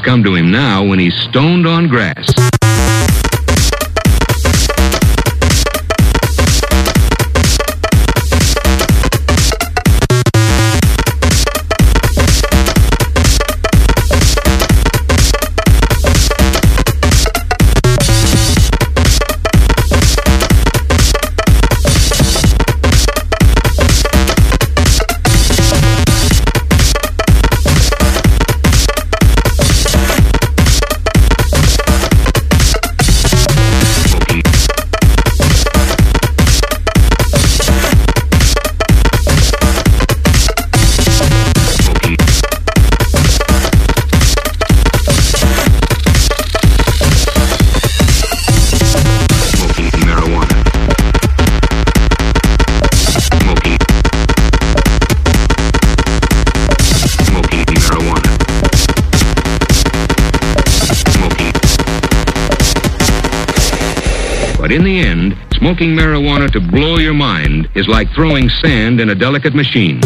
come to him now when he's stoned on grass. But in the end, smoking marijuana to blow your mind is like throwing sand in a delicate machine.